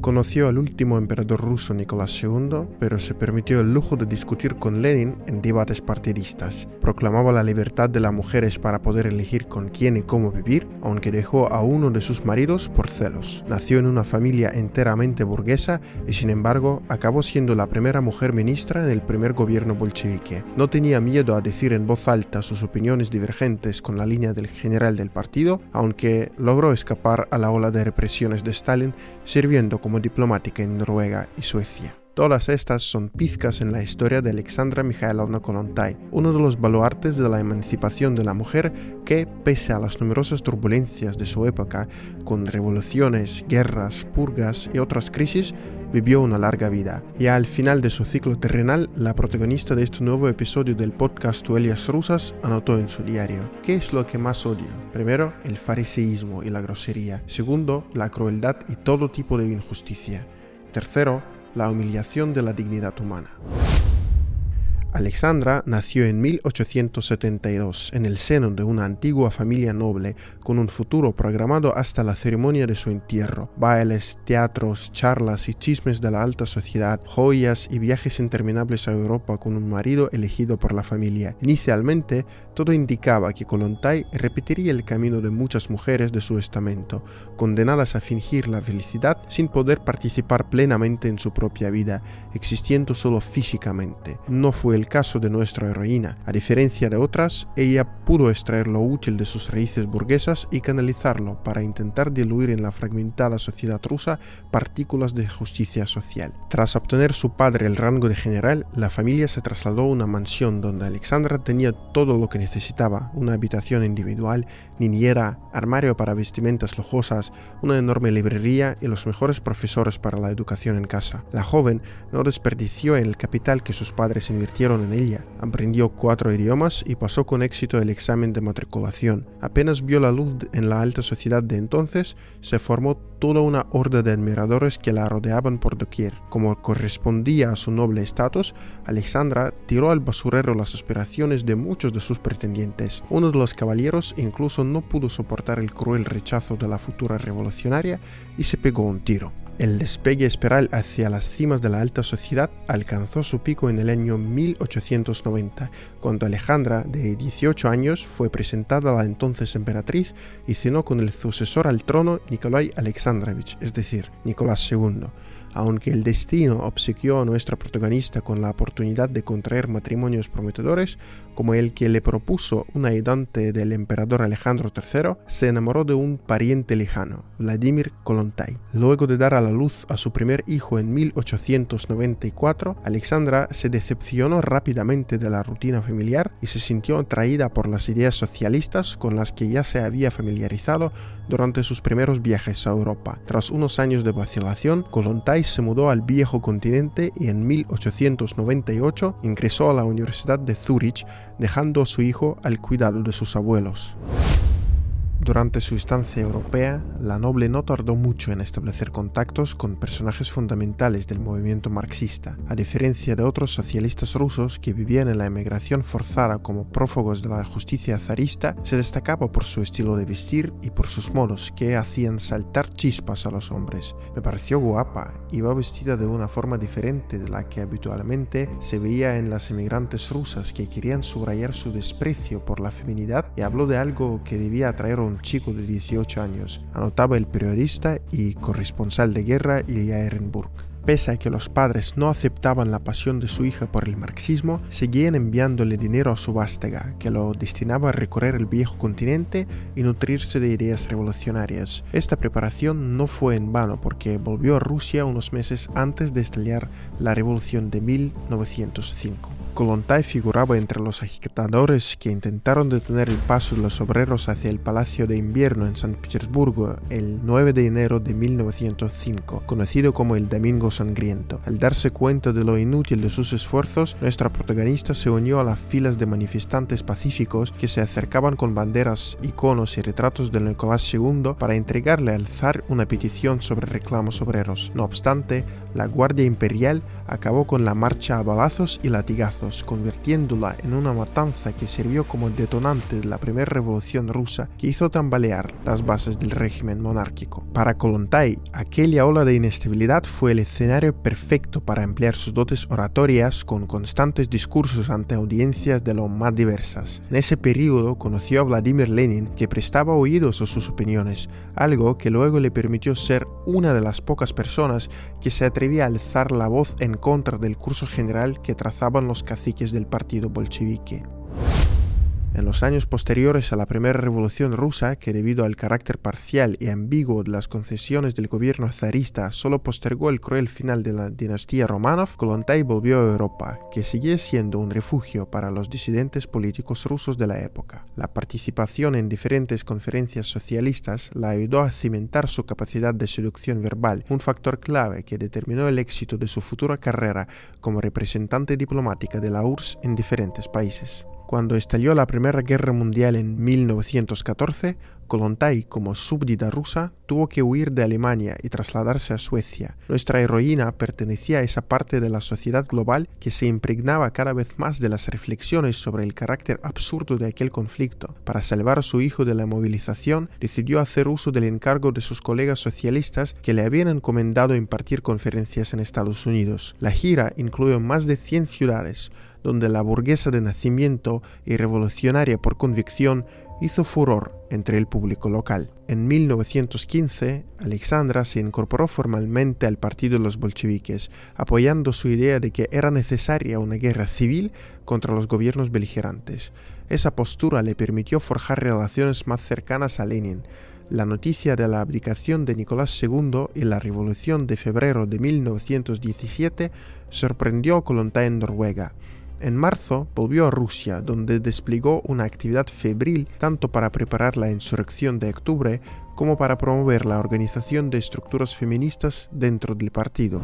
Conoció al último emperador ruso Nicolás II, pero se permitió el lujo de discutir con Lenin en debates partidistas. Proclamaba la libertad de las mujeres para poder elegir con quién y cómo vivir, aunque dejó a uno de sus maridos por celos. Nació en una familia enteramente burguesa y sin embargo acabó siendo la primera mujer ministra en el primer gobierno bolchevique. No tenía miedo a decir en voz alta sus opiniones divergentes con la línea del general del partido, aunque logró escapar a la ola de represiones de Stalin sirviendo como diplomática en Noruega y Suecia. Todas estas son pizcas en la historia de Alexandra Mikhailovna Kolontai, uno de los baluartes de la emancipación de la mujer que, pese a las numerosas turbulencias de su época, con revoluciones, guerras, purgas y otras crisis, vivió una larga vida. Y al final de su ciclo terrenal, la protagonista de este nuevo episodio del podcast Tuelias Rusas anotó en su diario, ¿qué es lo que más odio? Primero, el fariseísmo y la grosería. Segundo, la crueldad y todo tipo de injusticia. Tercero, la humillación de la dignidad humana. Alexandra nació en 1872 en el seno de una antigua familia noble con un futuro programado hasta la ceremonia de su entierro. Bailes, teatros, charlas y chismes de la alta sociedad, joyas y viajes interminables a Europa con un marido elegido por la familia. Inicialmente, todo indicaba que Kolontai repetiría el camino de muchas mujeres de su estamento, condenadas a fingir la felicidad sin poder participar plenamente en su propia vida, existiendo solo físicamente. No fue el caso de nuestra heroína. A diferencia de otras, ella pudo extraer lo útil de sus raíces burguesas y canalizarlo para intentar diluir en la fragmentada sociedad rusa partículas de justicia social. Tras obtener su padre el rango de general, la familia se trasladó a una mansión donde Alexandra tenía todo lo que necesitaba, una habitación individual, niñera, armario para vestimentas lujosas, una enorme librería y los mejores profesores para la educación en casa. La joven no desperdició el capital que sus padres invirtieron en ella. Aprendió cuatro idiomas y pasó con éxito el examen de matriculación. Apenas vio la luz en la alta sociedad de entonces, se formó toda una horda de admiradores que la rodeaban por doquier. Como correspondía a su noble estatus, Alexandra tiró al basurero las aspiraciones de muchos de sus pretendientes. Uno de los caballeros incluso no pudo soportar el cruel rechazo de la futura revolucionaria y se pegó un tiro. El despegue espiral hacia las cimas de la alta sociedad alcanzó su pico en el año 1890, cuando Alejandra, de 18 años, fue presentada a la entonces emperatriz y cenó con el sucesor al trono Nikolai Alexandrovich, es decir, Nicolás II aunque el destino obsequió a nuestra protagonista con la oportunidad de contraer matrimonios prometedores, como el que le propuso un ayudante del emperador Alejandro III, se enamoró de un pariente lejano, Vladimir Kolontai. Luego de dar a la luz a su primer hijo en 1894, Alexandra se decepcionó rápidamente de la rutina y se sintió atraída por las ideas socialistas con las que ya se había familiarizado durante sus primeros viajes a Europa. Tras unos años de vacilación, Kolontai se mudó al viejo continente y en 1898 ingresó a la Universidad de Zúrich, dejando a su hijo al cuidado de sus abuelos. Durante su estancia europea, la noble no tardó mucho en establecer contactos con personajes fundamentales del movimiento marxista, a diferencia de otros socialistas rusos que vivían en la emigración forzada como prófugos de la justicia zarista, se destacaba por su estilo de vestir y por sus modos que hacían saltar chispas a los hombres. Me pareció guapa, iba vestida de una forma diferente de la que habitualmente se veía en las emigrantes rusas que querían subrayar su desprecio por la feminidad y habló de algo que debía atraer un chico de 18 años, anotaba el periodista y corresponsal de guerra Ilya Ehrenburg. Pese a que los padres no aceptaban la pasión de su hija por el marxismo, seguían enviándole dinero a su vástaga, que lo destinaba a recorrer el viejo continente y nutrirse de ideas revolucionarias. Esta preparación no fue en vano porque volvió a Rusia unos meses antes de estallar la revolución de 1905. Kolontai figuraba entre los agitadores que intentaron detener el paso de los obreros hacia el Palacio de Invierno en San Petersburgo el 9 de enero de 1905, conocido como el Domingo Sangriento. Al darse cuenta de lo inútil de sus esfuerzos, nuestra protagonista se unió a las filas de manifestantes pacíficos que se acercaban con banderas, iconos y retratos de Nicolás II para entregarle al zar una petición sobre reclamos obreros. No obstante, la Guardia Imperial acabó con la marcha a balazos y latigazos convirtiéndola en una matanza que sirvió como detonante de la primera revolución rusa que hizo tambalear las bases del régimen monárquico. Para Kolontai, aquella ola de inestabilidad fue el escenario perfecto para emplear sus dotes oratorias con constantes discursos ante audiencias de lo más diversas. En ese periodo conoció a Vladimir Lenin, que prestaba oídos a sus opiniones, algo que luego le permitió ser una de las pocas personas que se atrevía a alzar la voz en contra del curso general que trazaban los del partido bolchevique. En los años posteriores a la primera revolución rusa, que debido al carácter parcial y ambiguo de las concesiones del gobierno zarista solo postergó el cruel final de la dinastía Romanov, Kolontai volvió a Europa, que seguía siendo un refugio para los disidentes políticos rusos de la época. La participación en diferentes conferencias socialistas la ayudó a cimentar su capacidad de seducción verbal, un factor clave que determinó el éxito de su futura carrera como representante diplomática de la URSS en diferentes países. Cuando estalló la Primera Guerra Mundial en 1914, Kolontai, como súbdita rusa, tuvo que huir de Alemania y trasladarse a Suecia. Nuestra heroína pertenecía a esa parte de la sociedad global que se impregnaba cada vez más de las reflexiones sobre el carácter absurdo de aquel conflicto. Para salvar a su hijo de la movilización, decidió hacer uso del encargo de sus colegas socialistas que le habían encomendado impartir conferencias en Estados Unidos. La gira incluyó más de 100 ciudades, donde la burguesa de nacimiento y revolucionaria por convicción hizo furor entre el público local. En 1915, Alexandra se incorporó formalmente al partido de los bolcheviques, apoyando su idea de que era necesaria una guerra civil contra los gobiernos beligerantes. Esa postura le permitió forjar relaciones más cercanas a Lenin. La noticia de la abdicación de Nicolás II y la revolución de febrero de 1917 sorprendió a Kolontai en Noruega. En marzo volvió a Rusia, donde desplegó una actividad febril tanto para preparar la insurrección de octubre como para promover la organización de estructuras feministas dentro del partido.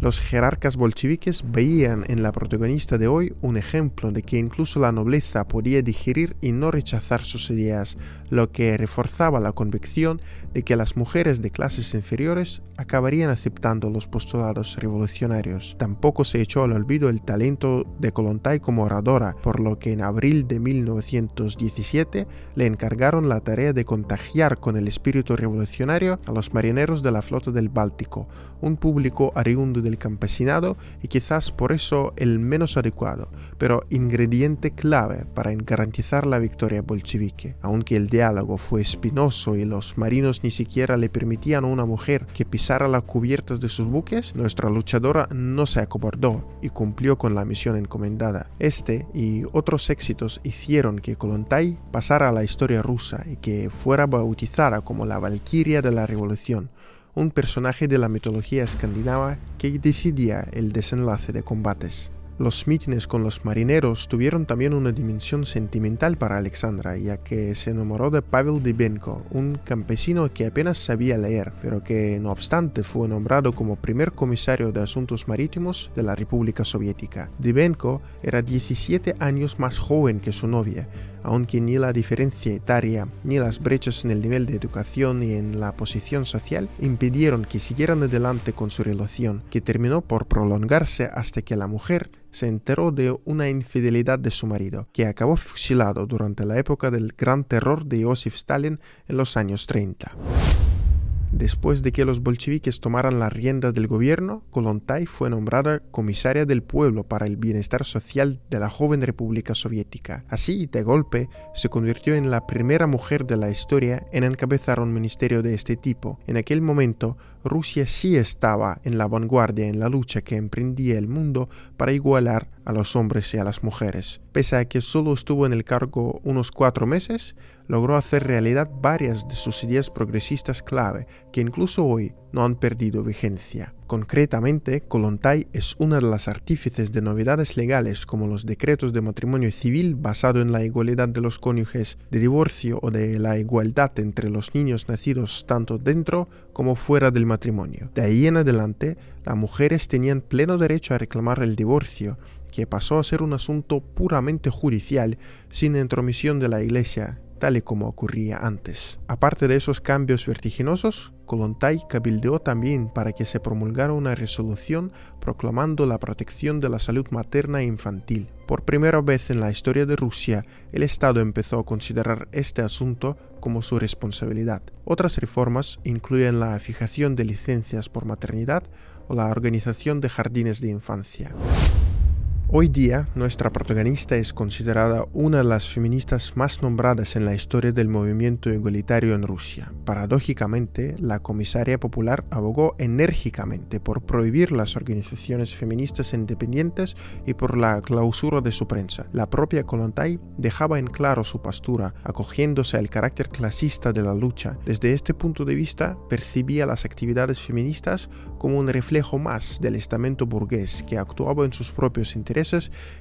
Los jerarcas bolcheviques veían en la protagonista de hoy un ejemplo de que incluso la nobleza podía digerir y no rechazar sus ideas, lo que reforzaba la convicción de que las mujeres de clases inferiores acabarían aceptando los postulados revolucionarios. Tampoco se echó al olvido el talento de Kolontai como oradora, por lo que en abril de 1917 le encargaron la tarea de contagiar con el espíritu revolucionario a los marineros de la flota del Báltico, un público ariundo del campesinado y quizás por eso el menos adecuado, pero ingrediente clave para garantizar la victoria bolchevique. Aunque el diálogo fue espinoso y los marinos ni siquiera le permitían a una mujer que pisara las cubiertas de sus buques, nuestra luchadora no se acobardó y cumplió con la misión encomendada. Este y otros éxitos hicieron que Kolontai pasara a la historia rusa y que fuera bautizada como la Valquiria de la Revolución, un personaje de la mitología escandinava que decidía el desenlace de combates. Los mítines con los marineros tuvieron también una dimensión sentimental para Alexandra, ya que se enamoró de Pavel Dibenko, un campesino que apenas sabía leer, pero que no obstante fue nombrado como primer comisario de asuntos marítimos de la República Soviética. Dibenko era 17 años más joven que su novia, aunque ni la diferencia etaria, ni las brechas en el nivel de educación y en la posición social impidieron que siguieran adelante con su relación, que terminó por prolongarse hasta que la mujer se enteró de una infidelidad de su marido, que acabó fusilado durante la época del gran terror de Joseph Stalin en los años 30. Después de que los bolcheviques tomaran las riendas del gobierno, Kolontai fue nombrada comisaria del pueblo para el bienestar social de la joven República Soviética. Así, de golpe, se convirtió en la primera mujer de la historia en encabezar un ministerio de este tipo. En aquel momento, Rusia sí estaba en la vanguardia en la lucha que emprendía el mundo para igualar a los hombres y a las mujeres. Pese a que solo estuvo en el cargo unos cuatro meses, logró hacer realidad varias de sus ideas progresistas clave, que incluso hoy no han perdido vigencia. Concretamente, Kolontai es una de las artífices de novedades legales como los decretos de matrimonio civil basado en la igualdad de los cónyuges, de divorcio o de la igualdad entre los niños nacidos tanto dentro como fuera del matrimonio. De ahí en adelante, las mujeres tenían pleno derecho a reclamar el divorcio, que pasó a ser un asunto puramente judicial sin intromisión de la Iglesia tal y como ocurría antes. Aparte de esos cambios vertiginosos, Kolontai cabildeó también para que se promulgara una resolución proclamando la protección de la salud materna e infantil. Por primera vez en la historia de Rusia, el Estado empezó a considerar este asunto como su responsabilidad. Otras reformas incluyen la fijación de licencias por maternidad o la organización de jardines de infancia. Hoy día, nuestra protagonista es considerada una de las feministas más nombradas en la historia del movimiento igualitario en Rusia. Paradójicamente, la comisaria popular abogó enérgicamente por prohibir las organizaciones feministas independientes y por la clausura de su prensa. La propia Kolontai dejaba en claro su postura, acogiéndose al carácter clasista de la lucha. Desde este punto de vista, percibía las actividades feministas como un reflejo más del estamento burgués que actuaba en sus propios intereses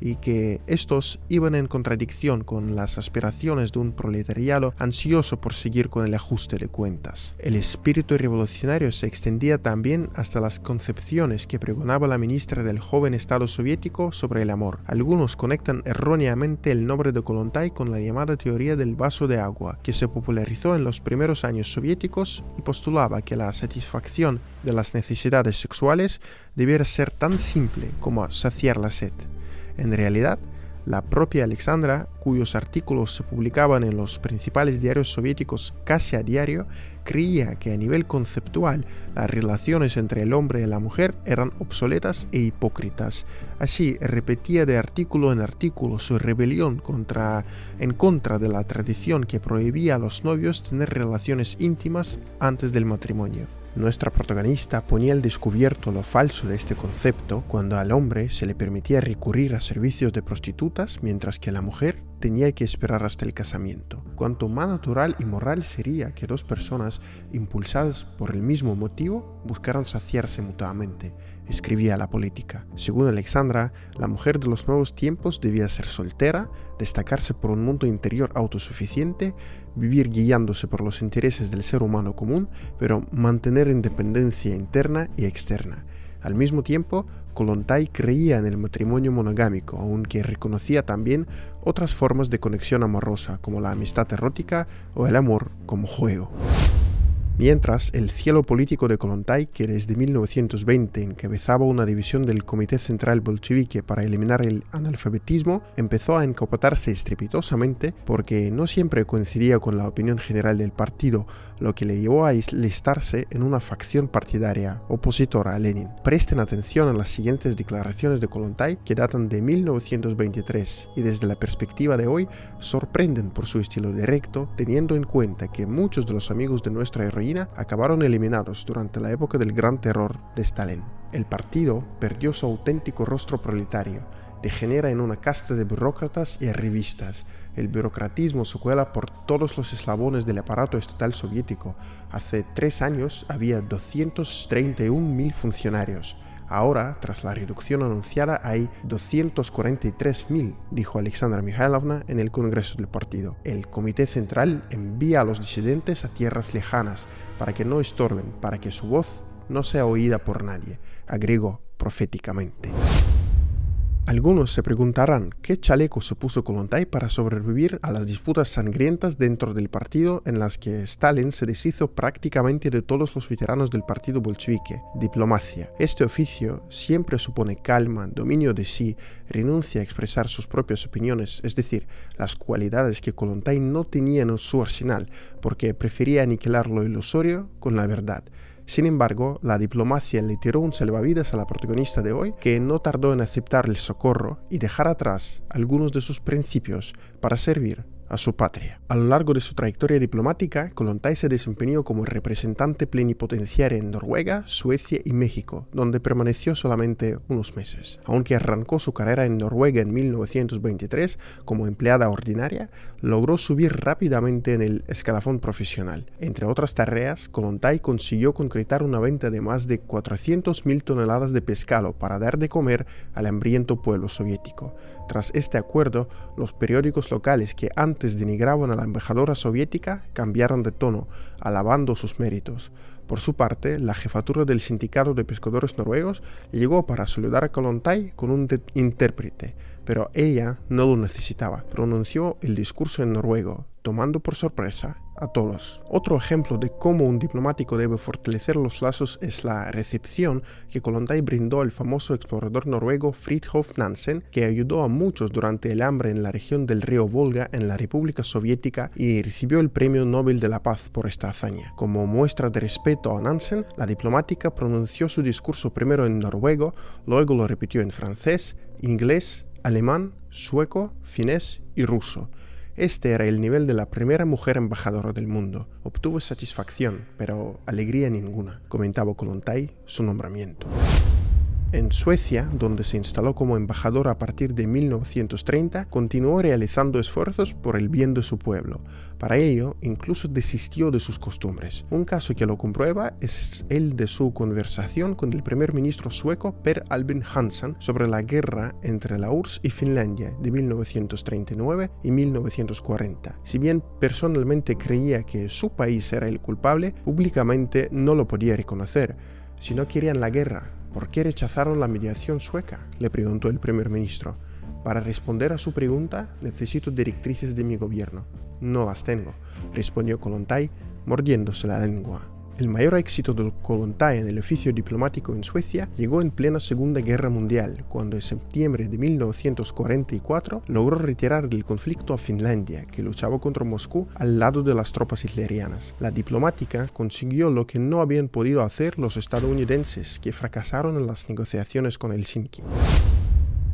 y que estos iban en contradicción con las aspiraciones de un proletariado ansioso por seguir con el ajuste de cuentas. El espíritu revolucionario se extendía también hasta las concepciones que pregonaba la ministra del joven Estado soviético sobre el amor. Algunos conectan erróneamente el nombre de Kolontai con la llamada teoría del vaso de agua, que se popularizó en los primeros años soviéticos y postulaba que la satisfacción de las necesidades sexuales debiera ser tan simple como saciar la sed. En realidad, la propia Alexandra, cuyos artículos se publicaban en los principales diarios soviéticos casi a diario, creía que a nivel conceptual las relaciones entre el hombre y la mujer eran obsoletas e hipócritas. Así repetía de artículo en artículo su rebelión en contra de la tradición que prohibía a los novios tener relaciones íntimas antes del matrimonio. Nuestra protagonista ponía al descubierto lo falso de este concepto cuando al hombre se le permitía recurrir a servicios de prostitutas mientras que la mujer tenía que esperar hasta el casamiento. Cuanto más natural y moral sería que dos personas, impulsadas por el mismo motivo, buscaran saciarse mutuamente, escribía la política. Según Alexandra, la mujer de los nuevos tiempos debía ser soltera, destacarse por un mundo interior autosuficiente, vivir guiándose por los intereses del ser humano común, pero mantener independencia interna y externa. Al mismo tiempo, Kolontai creía en el matrimonio monogámico, aunque reconocía también otras formas de conexión amorosa, como la amistad erótica o el amor como juego. Mientras, el cielo político de Kolontai, que desde 1920 encabezaba una división del Comité Central Bolchevique para eliminar el analfabetismo, empezó a encopotarse estrepitosamente porque no siempre coincidía con la opinión general del partido, lo que le llevó a listarse en una facción partidaria opositora a Lenin. Presten atención a las siguientes declaraciones de Kolontai que datan de 1923 y desde la perspectiva de hoy sorprenden por su estilo directo, teniendo en cuenta que muchos de los amigos de nuestra heroína acabaron eliminados durante la época del gran terror de Stalin. El partido perdió su auténtico rostro proletario, degenera en una casta de burócratas y revistas. El burocratismo se cuela por todos los eslabones del aparato estatal soviético. Hace tres años había 231.000 funcionarios. Ahora, tras la reducción anunciada, hay 243.000, dijo Alexandra Mikhailovna en el Congreso del partido. El Comité Central envía a los disidentes a tierras lejanas para que no estorben, para que su voz no sea oída por nadie, agregó proféticamente. Algunos se preguntarán qué chaleco se puso Kolontai para sobrevivir a las disputas sangrientas dentro del partido en las que Stalin se deshizo prácticamente de todos los veteranos del partido bolchevique. Diplomacia. Este oficio siempre supone calma, dominio de sí, renuncia a expresar sus propias opiniones, es decir, las cualidades que Kolontai no tenía en su arsenal, porque prefería aniquilar lo ilusorio con la verdad. Sin embargo, la diplomacia le tiró un salvavidas a la protagonista de hoy, que no tardó en aceptar el socorro y dejar atrás algunos de sus principios para servir a su patria. A lo largo de su trayectoria diplomática, Kolontai se desempeñó como representante plenipotenciario en Noruega, Suecia y México, donde permaneció solamente unos meses. Aunque arrancó su carrera en Noruega en 1923 como empleada ordinaria, logró subir rápidamente en el escalafón profesional. Entre otras tareas, Kolontai consiguió concretar una venta de más de 400.000 toneladas de pescado para dar de comer al hambriento pueblo soviético. Tras este acuerdo, los periódicos locales que antes denigraban a la embajadora soviética cambiaron de tono, alabando sus méritos. Por su parte, la jefatura del sindicato de pescadores noruegos llegó para saludar a Kolontai con un intérprete, pero ella no lo necesitaba. Pronunció el discurso en noruego, tomando por sorpresa a todos. Otro ejemplo de cómo un diplomático debe fortalecer los lazos es la recepción que Kollontai brindó al famoso explorador noruego Fridtjof Nansen, que ayudó a muchos durante el hambre en la región del río Volga en la República Soviética y recibió el Premio Nobel de la Paz por esta hazaña. Como muestra de respeto a Nansen, la diplomática pronunció su discurso primero en noruego, luego lo repitió en francés, inglés, alemán, sueco, finés y ruso. Este era el nivel de la primera mujer embajadora del mundo. Obtuvo satisfacción, pero alegría ninguna, comentaba Kolontai su nombramiento. En Suecia, donde se instaló como embajador a partir de 1930, continuó realizando esfuerzos por el bien de su pueblo. Para ello, incluso desistió de sus costumbres. Un caso que lo comprueba es el de su conversación con el primer ministro sueco Per Albin Hansson sobre la guerra entre la URSS y Finlandia de 1939 y 1940. Si bien personalmente creía que su país era el culpable, públicamente no lo podía reconocer. Si no querían la guerra, ¿Por qué rechazaron la mediación sueca? le preguntó el primer ministro. Para responder a su pregunta necesito directrices de mi gobierno. No las tengo, respondió Kolontai, mordiéndose la lengua. El mayor éxito del Kolontai en el oficio diplomático en Suecia llegó en plena Segunda Guerra Mundial, cuando en septiembre de 1944 logró retirar del conflicto a Finlandia, que luchaba contra Moscú al lado de las tropas hitlerianas. La diplomática consiguió lo que no habían podido hacer los estadounidenses, que fracasaron en las negociaciones con Helsinki.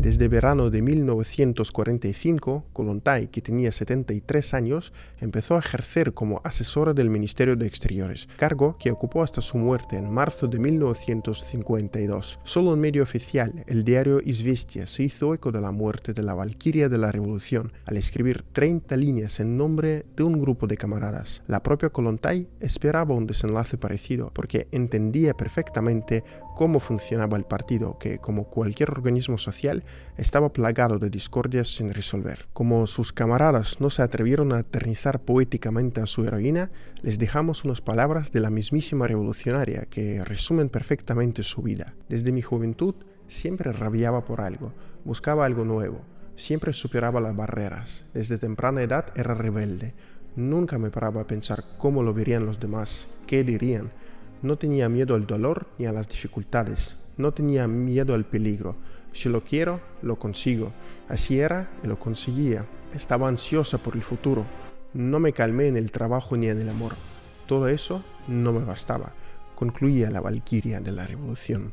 Desde verano de 1945, Kolontai, que tenía 73 años, empezó a ejercer como asesora del Ministerio de Exteriores, cargo que ocupó hasta su muerte en marzo de 1952. Solo en medio oficial, el diario Izvestia se hizo eco de la muerte de la Valquiria de la Revolución, al escribir 30 líneas en nombre de un grupo de camaradas. La propia Kolontai esperaba un desenlace parecido, porque entendía perfectamente cómo funcionaba el partido, que, como cualquier organismo social, estaba plagado de discordias sin resolver. Como sus camaradas no se atrevieron a eternizar poéticamente a su heroína, les dejamos unas palabras de la mismísima revolucionaria que resumen perfectamente su vida. Desde mi juventud siempre rabiaba por algo, buscaba algo nuevo, siempre superaba las barreras. Desde temprana edad era rebelde. Nunca me paraba a pensar cómo lo verían los demás, qué dirían. No tenía miedo al dolor ni a las dificultades. No tenía miedo al peligro. Si lo quiero, lo consigo. Así era y lo conseguía. Estaba ansiosa por el futuro. No me calmé en el trabajo ni en el amor. Todo eso no me bastaba, concluía la Valquiria de la Revolución.